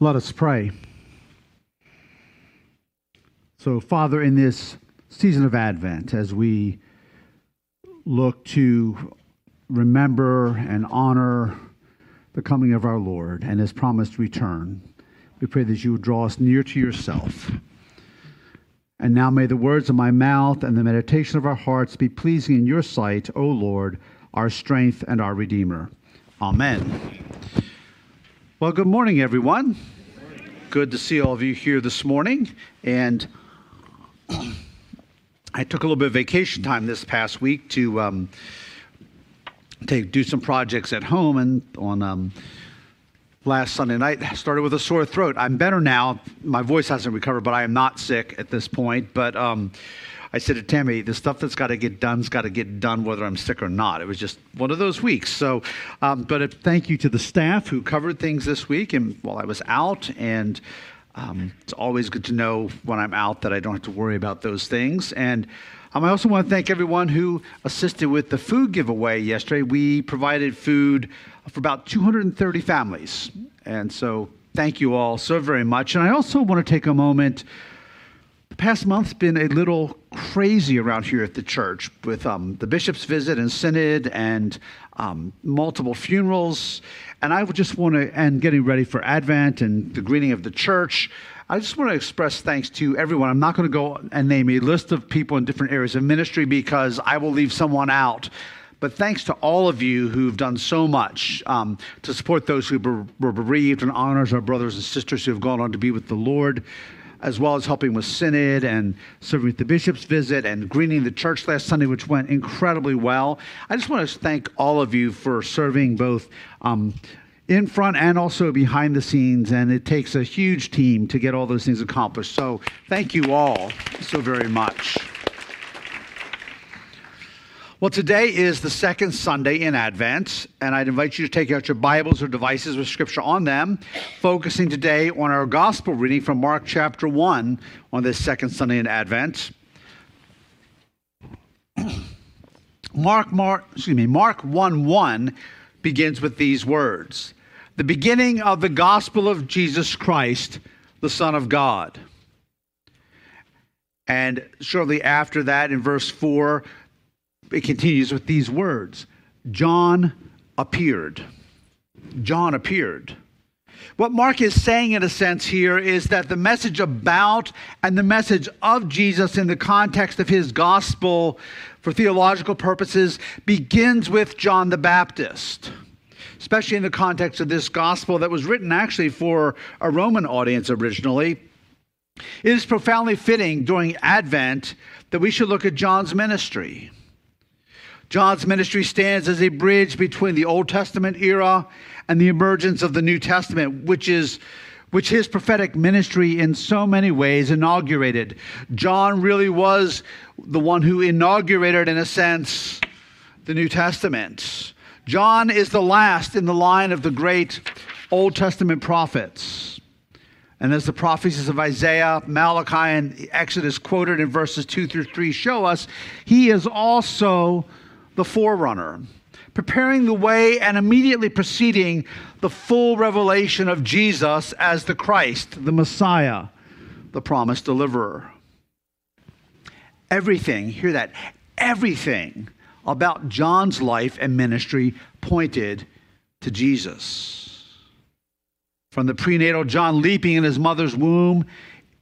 Let us pray. So, Father, in this season of Advent, as we look to remember and honor the coming of our Lord and his promised return, we pray that you would draw us near to yourself. And now may the words of my mouth and the meditation of our hearts be pleasing in your sight, O Lord, our strength and our Redeemer. Amen. Well, good morning, everyone. Good to see all of you here this morning. And I took a little bit of vacation time this past week to um, take do some projects at home. And on um, last Sunday night, I started with a sore throat. I'm better now. My voice hasn't recovered, but I am not sick at this point. But um, I said to Tammy, the stuff that's got to get done's got to get done whether I'm sick or not. It was just one of those weeks. So, um, but a thank you to the staff who covered things this week and while I was out. And um, it's always good to know when I'm out that I don't have to worry about those things. And um, I also want to thank everyone who assisted with the food giveaway yesterday. We provided food for about 230 families. And so thank you all so very much. And I also want to take a moment the past month's been a little crazy around here at the church with um, the bishop's visit and synod and um, multiple funerals. And I just want to, and getting ready for Advent and the greeting of the church. I just want to express thanks to everyone. I'm not going to go and name a list of people in different areas of ministry because I will leave someone out. But thanks to all of you who've done so much um, to support those who were bereaved and honors our brothers and sisters who have gone on to be with the Lord as well as helping with synod and serving at the bishop's visit and greeting the church last Sunday, which went incredibly well. I just want to thank all of you for serving both. Um, in front and also behind the scenes, and it takes a huge team to get all those things accomplished. So, thank you all so very much. Well, today is the second Sunday in Advent, and I'd invite you to take out your Bibles or devices with scripture on them, focusing today on our gospel reading from Mark chapter 1 on this second Sunday in Advent. Mark, Mark, excuse me, Mark 1 1 begins with these words The beginning of the gospel of Jesus Christ, the Son of God. And shortly after that, in verse 4, it continues with these words John appeared. John appeared. What Mark is saying, in a sense, here is that the message about and the message of Jesus in the context of his gospel for theological purposes begins with John the Baptist, especially in the context of this gospel that was written actually for a Roman audience originally. It is profoundly fitting during Advent that we should look at John's ministry. John's ministry stands as a bridge between the Old Testament era and the emergence of the New Testament, which is which his prophetic ministry in so many ways inaugurated. John really was the one who inaugurated, in a sense, the New Testament. John is the last in the line of the great Old Testament prophets. And as the prophecies of Isaiah, Malachi, and Exodus quoted in verses 2 through 3 show us, he is also the forerunner, preparing the way and immediately preceding the full revelation of Jesus as the Christ, the Messiah, the promised deliverer. Everything, hear that, everything about John's life and ministry pointed to Jesus. From the prenatal John leaping in his mother's womb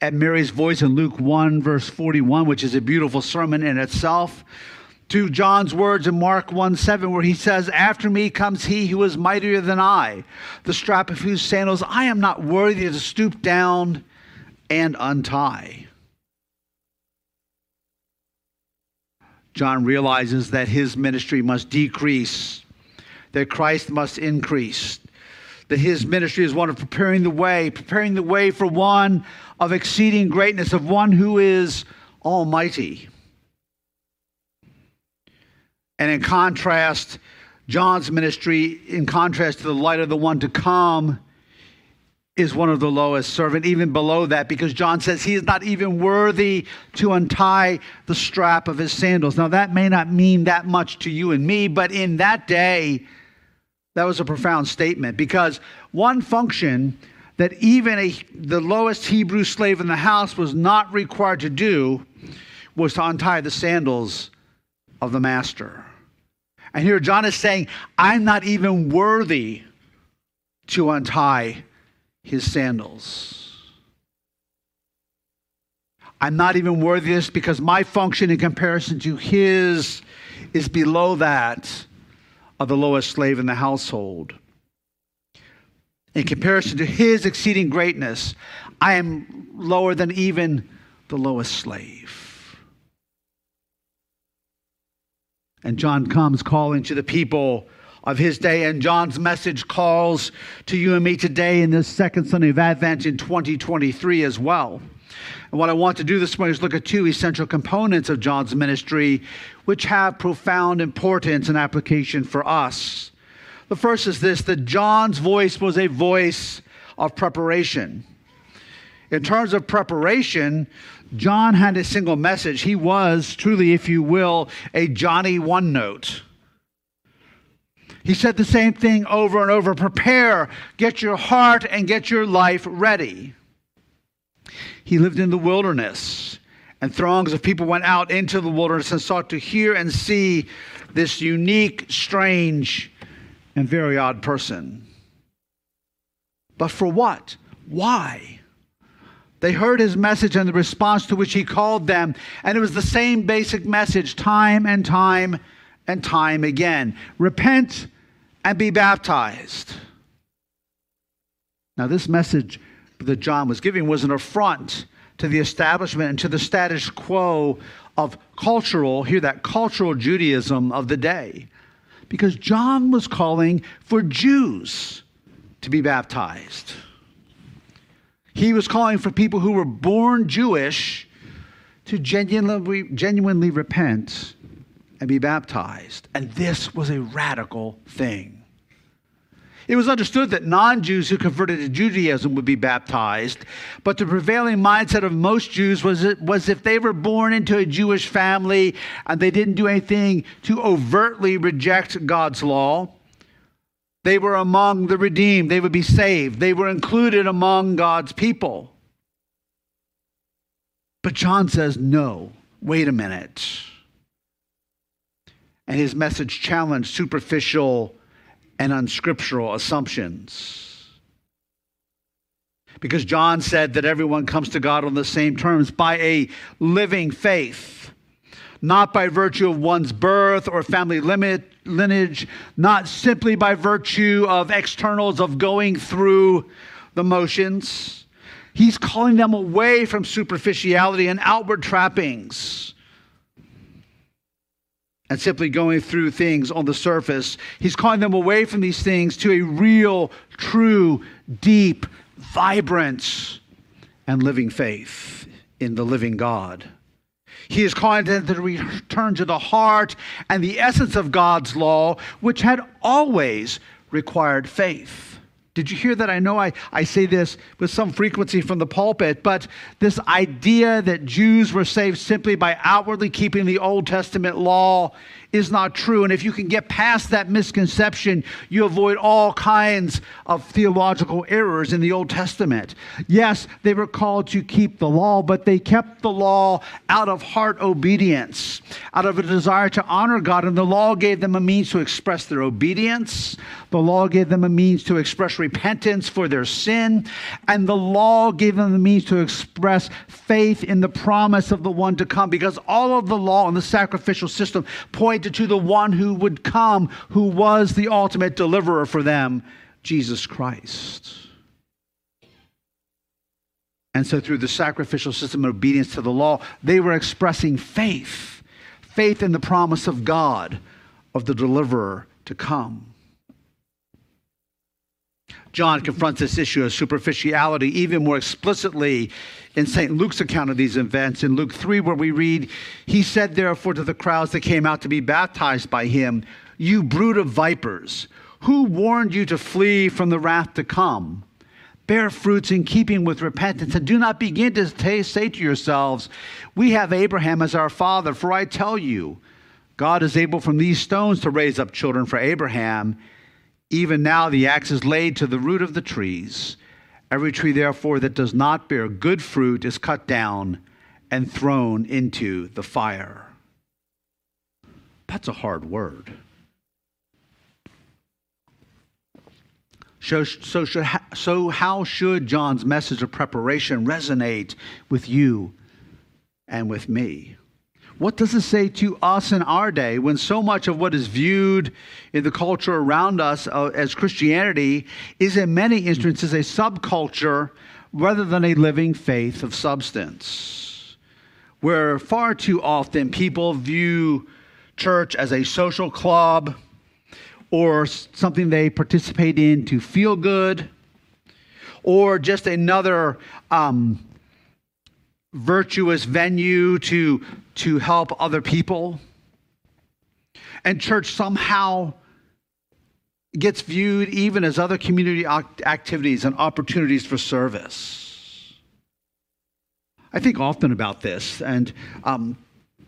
at Mary's voice in Luke 1, verse 41, which is a beautiful sermon in itself, to John's words in Mark 1 7, where he says, After me comes he who is mightier than I, the strap of whose sandals I am not worthy to stoop down and untie. John realizes that his ministry must decrease, that Christ must increase, that his ministry is one of preparing the way, preparing the way for one of exceeding greatness, of one who is almighty. And in contrast, John's ministry, in contrast to the light of the one to come, is one of the lowest servant, even below that, because John says he is not even worthy to untie the strap of his sandals. Now, that may not mean that much to you and me, but in that day, that was a profound statement because one function that even a, the lowest Hebrew slave in the house was not required to do was to untie the sandals of the master. And here John is saying, I'm not even worthy to untie his sandals. I'm not even worthy of this because my function in comparison to his is below that of the lowest slave in the household. In comparison to his exceeding greatness, I am lower than even the lowest slave. And John comes calling to the people of his day, and John's message calls to you and me today in this second Sunday of Advent in 2023 as well. And what I want to do this morning is look at two essential components of John's ministry, which have profound importance and application for us. The first is this that John's voice was a voice of preparation. In terms of preparation, John had a single message. He was truly, if you will, a Johnny one note. He said the same thing over and over prepare, get your heart and get your life ready. He lived in the wilderness, and throngs of people went out into the wilderness and sought to hear and see this unique, strange, and very odd person. But for what? Why? They heard his message and the response to which he called them, and it was the same basic message time and time and time again repent and be baptized. Now, this message that John was giving was an affront to the establishment and to the status quo of cultural, hear that, cultural Judaism of the day. Because John was calling for Jews to be baptized. He was calling for people who were born Jewish to genuinely, genuinely repent and be baptized. And this was a radical thing. It was understood that non Jews who converted to Judaism would be baptized, but the prevailing mindset of most Jews was, was if they were born into a Jewish family and they didn't do anything to overtly reject God's law, they were among the redeemed, they would be saved, they were included among God's people. But John says, no, wait a minute. And his message challenged superficial and unscriptural assumptions. Because John said that everyone comes to God on the same terms by a living faith, not by virtue of one's birth or family limit, lineage, not simply by virtue of externals of going through the motions. He's calling them away from superficiality and outward trappings and simply going through things on the surface. He's calling them away from these things to a real, true, deep, vibrant, and living faith in the living God. He is calling them to return to the heart and the essence of God's law, which had always required faith. Did you hear that? I know I, I say this with some frequency from the pulpit, but this idea that Jews were saved simply by outwardly keeping the Old Testament law is not true. And if you can get past that misconception, you avoid all kinds of theological errors in the Old Testament. Yes, they were called to keep the law, but they kept the law out of heart obedience, out of a desire to honor God. And the law gave them a means to express their obedience. The law gave them a means to express repentance for their sin. And the law gave them the means to express faith in the promise of the one to come, because all of the law and the sacrificial system pointed to the one who would come, who was the ultimate deliverer for them, Jesus Christ. And so, through the sacrificial system of obedience to the law, they were expressing faith faith in the promise of God, of the deliverer to come. John confronts this issue of superficiality even more explicitly in St. Luke's account of these events. In Luke 3, where we read, He said, therefore, to the crowds that came out to be baptized by him, You brood of vipers, who warned you to flee from the wrath to come? Bear fruits in keeping with repentance, and do not begin to say to yourselves, We have Abraham as our father, for I tell you, God is able from these stones to raise up children for Abraham. Even now the axe is laid to the root of the trees. Every tree, therefore, that does not bear good fruit is cut down and thrown into the fire. That's a hard word. So, so, so, how should John's message of preparation resonate with you and with me? What does it say to us in our day when so much of what is viewed in the culture around us uh, as Christianity is in many instances a subculture rather than a living faith of substance? Where far too often people view church as a social club or something they participate in to feel good or just another um, virtuous venue to, to help other people. And church somehow gets viewed even as other community activities and opportunities for service. I think often about this, and um,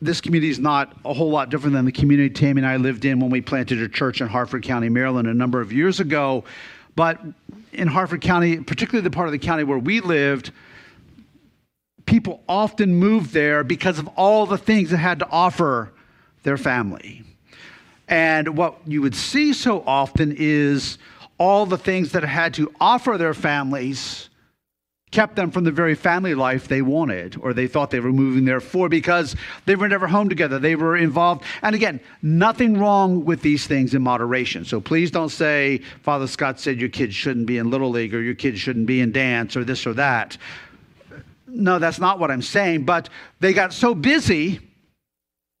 this community is not a whole lot different than the community Tammy and I lived in when we planted a church in Harford County, Maryland, a number of years ago. But in Harford County, particularly the part of the county where we lived, people often moved there because of all the things it had to offer their family. And what you would see so often is all the things that had to offer their families kept them from the very family life they wanted or they thought they were moving there for because they were never home together. They were involved. And again, nothing wrong with these things in moderation. So please don't say, Father Scott said your kids shouldn't be in Little League or your kids shouldn't be in dance or this or that. No, that's not what I'm saying. But they got so busy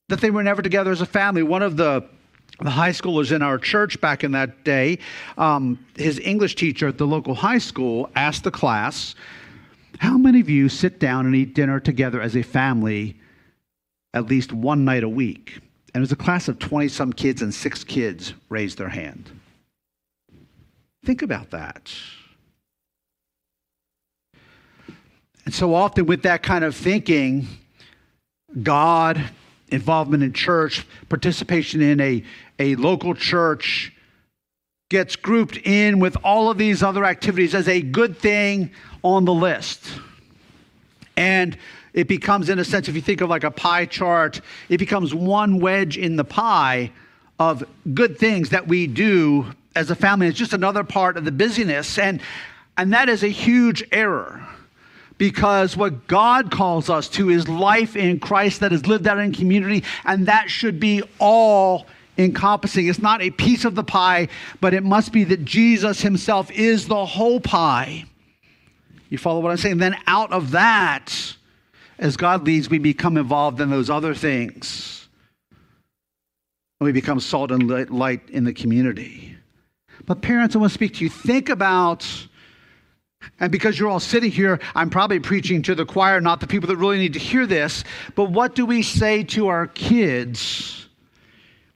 that they were never together as a family. One of the the high schoolers in our church back in that day, um, his English teacher at the local high school asked the class, how many of you sit down and eat dinner together as a family at least one night a week? And it was a class of 20 some kids, and six kids raised their hand. Think about that. And so often, with that kind of thinking, God, involvement in church, participation in a, a local church, gets grouped in with all of these other activities as a good thing on the list. And it becomes, in a sense, if you think of like a pie chart, it becomes one wedge in the pie of good things that we do as a family. It's just another part of the busyness. And, and that is a huge error because what God calls us to is life in Christ that is lived out in community, and that should be all encompassing. It's not a piece of the pie, but it must be that Jesus himself is the whole pie. You follow what I'm saying? Then out of that, as God leads, we become involved in those other things. And we become salt and light in the community. But parents, I want to speak to you. Think about, and because you're all sitting here, I'm probably preaching to the choir, not the people that really need to hear this. But what do we say to our kids?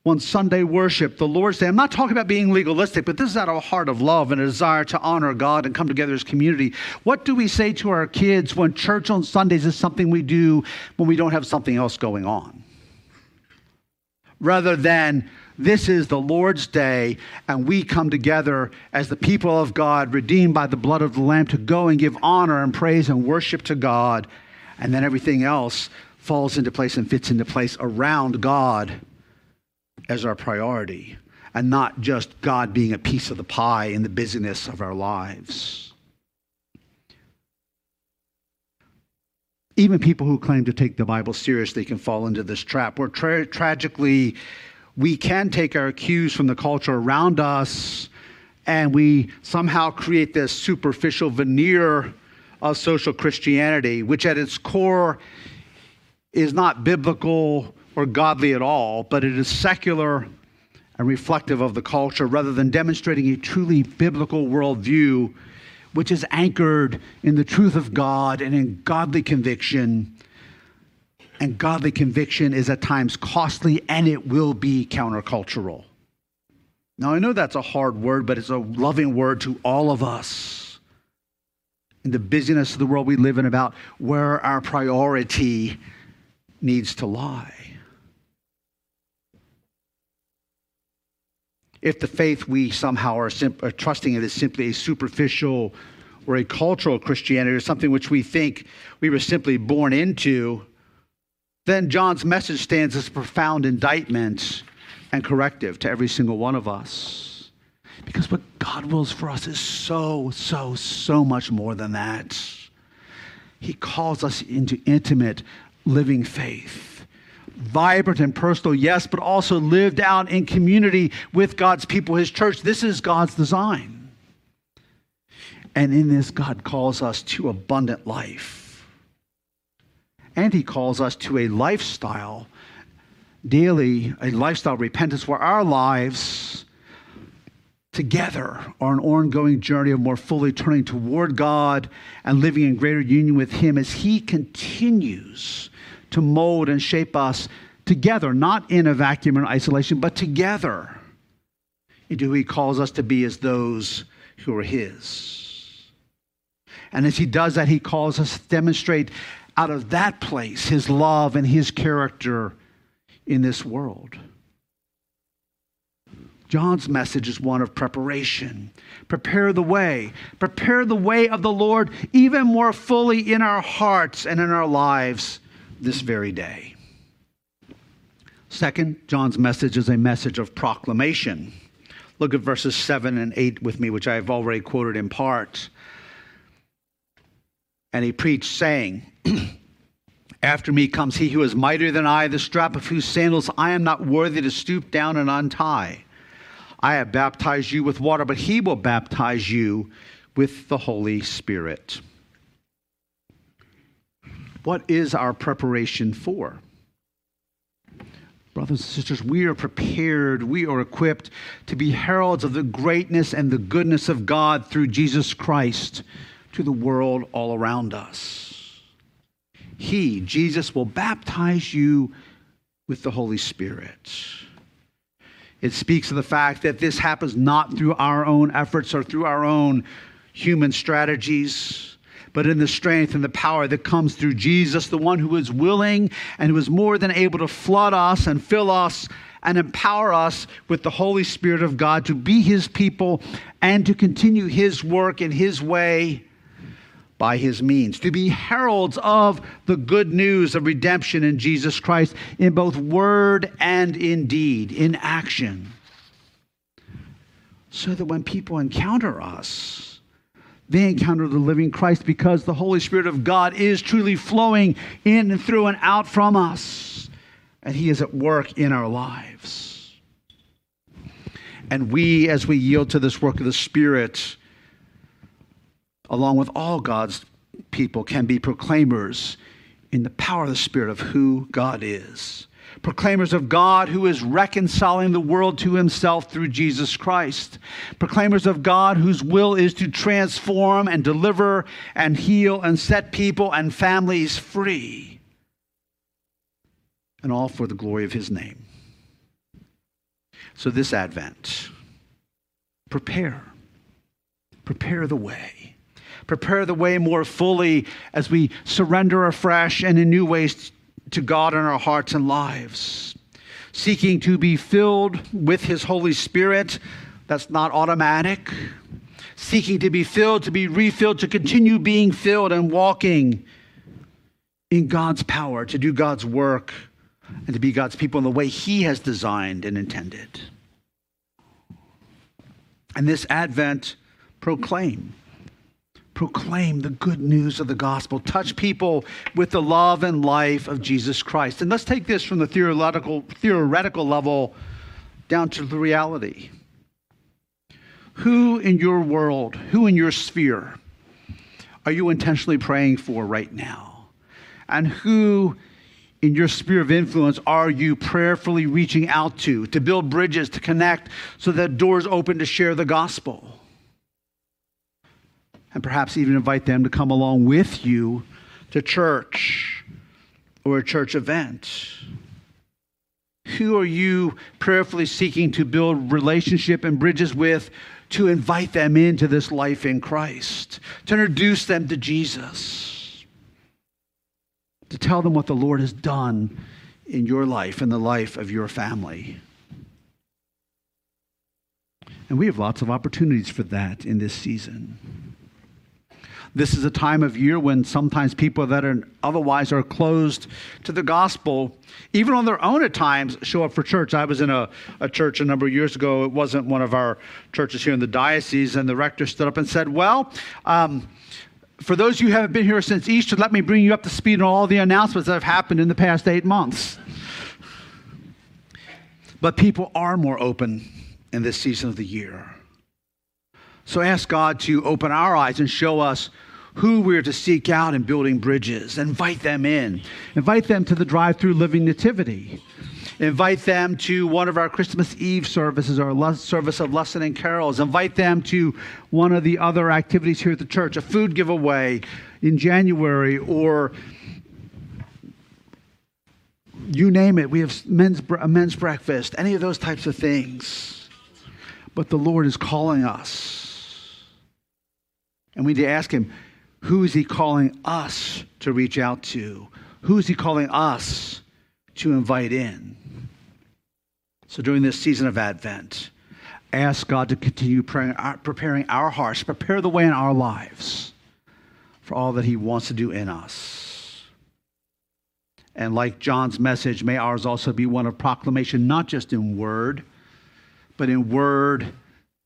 on Sunday worship, the Lord's Day. I'm not talking about being legalistic, but this is out of a heart of love and a desire to honor God and come together as community. What do we say to our kids when church on Sundays is something we do when we don't have something else going on? Rather than this is the Lord's day, and we come together as the people of God, redeemed by the blood of the Lamb, to go and give honor and praise and worship to God, and then everything else falls into place and fits into place around God as our priority and not just God being a piece of the pie in the busyness of our lives. Even people who claim to take the Bible seriously can fall into this trap where tra- tragically we can take our cues from the culture around us and we somehow create this superficial veneer of social Christianity, which at its core is not biblical or godly at all, but it is secular and reflective of the culture rather than demonstrating a truly biblical worldview, which is anchored in the truth of God and in godly conviction. And godly conviction is at times costly and it will be countercultural. Now, I know that's a hard word, but it's a loving word to all of us. In the busyness of the world we live in, about where our priority needs to lie. If the faith we somehow are, sim- are trusting it is simply a superficial or a cultural Christianity or something which we think we were simply born into, then John's message stands as a profound indictment and corrective to every single one of us. Because what God wills for us is so, so, so much more than that. He calls us into intimate, living faith. Vibrant and personal, yes, but also lived out in community with God's people, His church. This is God's design. And in this, God calls us to abundant life. And He calls us to a lifestyle, daily, a lifestyle repentance where our lives together are an ongoing journey of more fully turning toward God and living in greater union with Him as He continues to mold and shape us together, not in a vacuum and isolation, but together into who He calls us to be as those who are His. And as He does that, He calls us to demonstrate out of that place His love and His character in this world. John's message is one of preparation. Prepare the way. Prepare the way of the Lord even more fully in our hearts and in our lives this very day. Second, John's message is a message of proclamation. Look at verses 7 and 8 with me, which I have already quoted in part. And he preached, saying, After me comes he who is mightier than I, the strap of whose sandals I am not worthy to stoop down and untie. I have baptized you with water, but he will baptize you with the Holy Spirit. What is our preparation for? Brothers and sisters, we are prepared, we are equipped to be heralds of the greatness and the goodness of God through Jesus Christ to the world all around us. He, Jesus, will baptize you with the Holy Spirit. It speaks of the fact that this happens not through our own efforts or through our own human strategies, but in the strength and the power that comes through Jesus, the one who is willing and who is more than able to flood us and fill us and empower us with the Holy Spirit of God to be his people and to continue his work in his way by his means, to be heralds of the good news of redemption in Jesus Christ in both word and in deed, in action. So that when people encounter us, they encounter the living Christ because the Holy Spirit of God is truly flowing in and through and out from us, and He is at work in our lives. And we, as we yield to this work of the Spirit, along with all God's people, can be proclaimers in the power of the Spirit of who God is. Proclaimers of God who is reconciling the world to himself through Jesus Christ. Proclaimers of God whose will is to transform and deliver and heal and set people and families free. And all for the glory of his name. So, this Advent, prepare. Prepare the way prepare the way more fully as we surrender afresh and in new ways to God in our hearts and lives. Seeking to be filled with His Holy Spirit, that's not automatic. Seeking to be filled, to be refilled, to continue being filled and walking in God's power, to do God's work, and to be God's people in the way He has designed and intended. And this Advent, proclaim proclaim the good news of the gospel, touch people with the love and life of Jesus Christ. And let's take this from the theoretical, theoretical level down to the reality. Who in your world, who in your sphere are you intentionally praying for right now? And who in your sphere of influence are you prayerfully reaching out to, to build bridges, to connect so that doors open to share the gospel? And perhaps even invite them to come along with you to church or a church event. Who are you prayerfully seeking to build relationship and bridges with to invite them into this life in Christ, to introduce them to Jesus, to tell them what the Lord has done in your life and the life of your family? And we have lots of opportunities for that in this season. This is a time of year when sometimes people that are otherwise are closed to the gospel, even on their own at times, show up for church. I was in a, a church a number of years ago. It wasn't one of our churches here in the diocese, and the rector stood up and said, Well, um, for those of you who haven't been here since Easter, let me bring you up to speed on all the announcements that have happened in the past eight months. But people are more open in this season of the year. So ask God to open our eyes and show us who we're to seek out in building bridges. Invite them in. Invite them to the drive through Living Nativity. Invite them to one of our Christmas Eve services, our service of lesson and carols. Invite them to one of the other activities here at the church, a food giveaway in January, or you name it. We have men's, a men's breakfast, any of those types of things. But the Lord is calling us and we need to ask him, who is he calling us to reach out to? Who is he calling us to invite in? So during this season of Advent, ask God to continue praying, uh, preparing our hearts, prepare the way in our lives for all that he wants to do in us. And like John's message, may ours also be one of proclamation, not just in word, but in word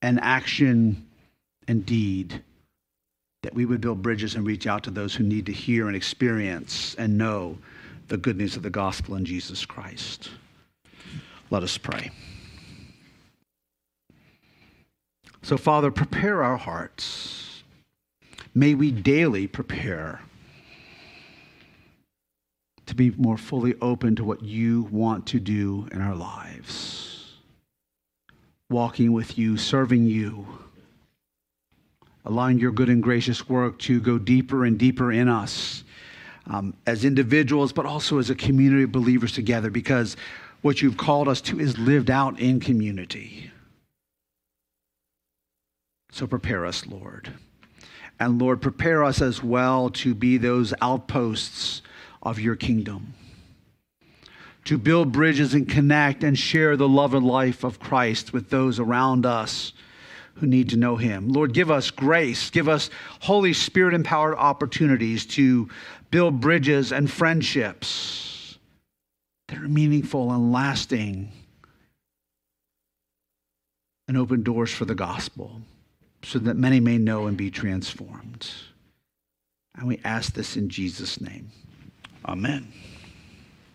and action and deed that we would build bridges and reach out to those who need to hear and experience and know the good news of the gospel in Jesus Christ. Let us pray. So, Father, prepare our hearts. May we daily prepare to be more fully open to what you want to do in our lives. Walking with you, serving you allowing your good and gracious work to go deeper and deeper in us um, as individuals, but also as a community of believers together, because what you've called us to is lived out in community. So prepare us, Lord. And Lord, prepare us as well to be those outposts of your kingdom, to build bridges and connect and share the love and life of Christ with those around us who need to know him. Lord, give us grace, give us Holy Spirit empowered opportunities to build bridges and friendships that are meaningful and lasting and open doors for the gospel so that many may know and be transformed. And we ask this in Jesus' name. Amen.